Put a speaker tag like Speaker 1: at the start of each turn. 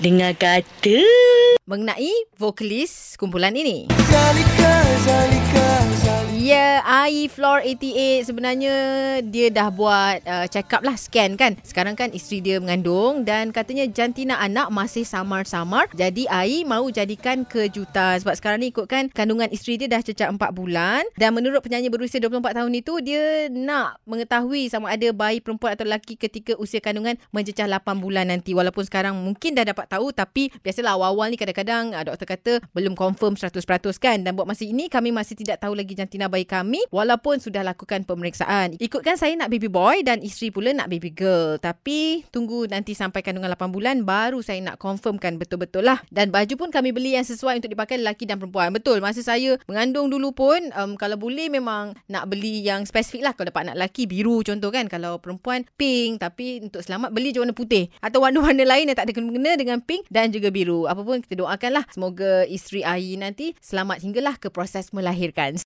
Speaker 1: Dengar kata.
Speaker 2: mengenai vokalis kumpulan ini.
Speaker 3: Zalika, Zalika, Zalika.
Speaker 2: Ya, AI Floor 88 sebenarnya dia dah buat uh, check up lah, scan kan. Sekarang kan isteri dia mengandung dan katanya jantina anak masih samar-samar. Jadi AI mahu jadikan kejutan sebab sekarang ni ikutkan kandungan isteri dia dah cecah 4 bulan dan menurut penyanyi berusia 24 tahun itu dia nak mengetahui sama ada bayi perempuan atau lelaki ketika usia kandungan mencecah 8 bulan nanti. Walaupun sekarang mungkin dah dapat tahu tapi biasalah awal-awal ni kadang-kadang uh, doktor kata belum confirm 100% kan dan buat masa ini kami masih tidak tahu lagi jantina bayi kami walaupun sudah lakukan pemeriksaan. Ikutkan saya nak baby boy dan isteri pula nak baby girl. Tapi tunggu nanti sampai kandungan 8 bulan baru saya nak confirmkan betul-betul lah. Dan baju pun kami beli yang sesuai untuk dipakai lelaki dan perempuan. Betul, masa saya mengandung dulu pun um, kalau boleh memang nak beli yang spesifik lah. Kalau dapat anak lelaki biru contoh kan. Kalau perempuan pink tapi untuk selamat beli je warna putih. Atau warna-warna lain yang tak ada kena dengan pink dan juga biru. Apa pun kita doakan lah. Semoga isteri Ayi nanti selamat hinggalah ke proses melahirkan.